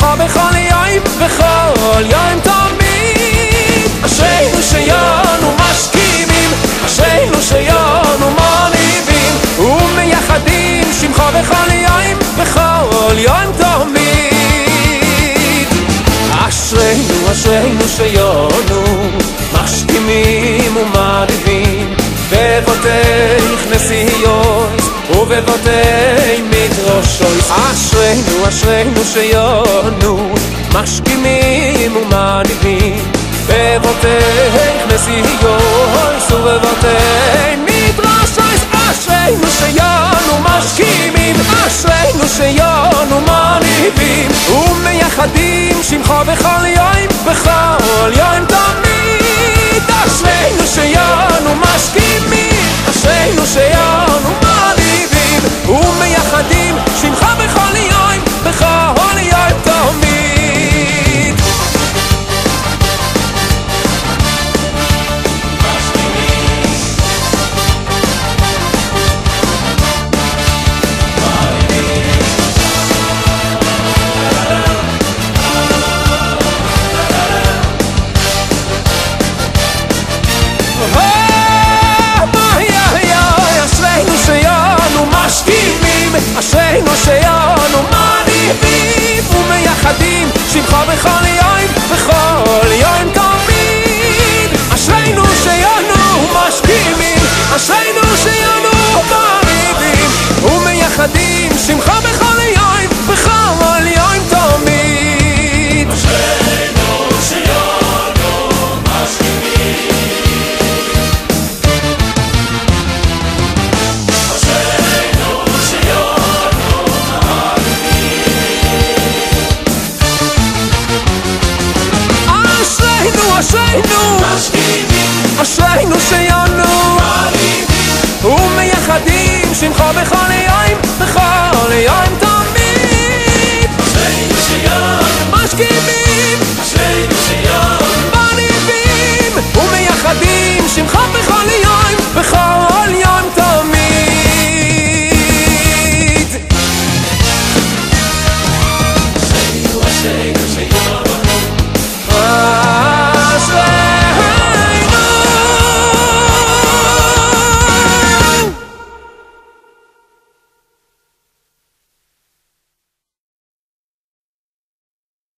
שמחה בכל יום בכל יום תמיד. אשרינו שיונו משכימים אשרינו שיונו מניבים ומייחדים שמחה בכל יום בכל יום תמיד. אשרינו אשרינו שיונו משכימים ומניבים בבותיך נשיאויס ובבתי ראשוי אשרינו אשרינו שיונו משכימים ומניבים בבותיך מסיון סובבותי מדרוש רייס אשרינו שיונו משכימים אשרינו שיונו מניבים ומייחדים שמחו בכל יוים אשרינו אשרינו. אשרינו שיונו ומייחדים שמחה בכל יום בכל יום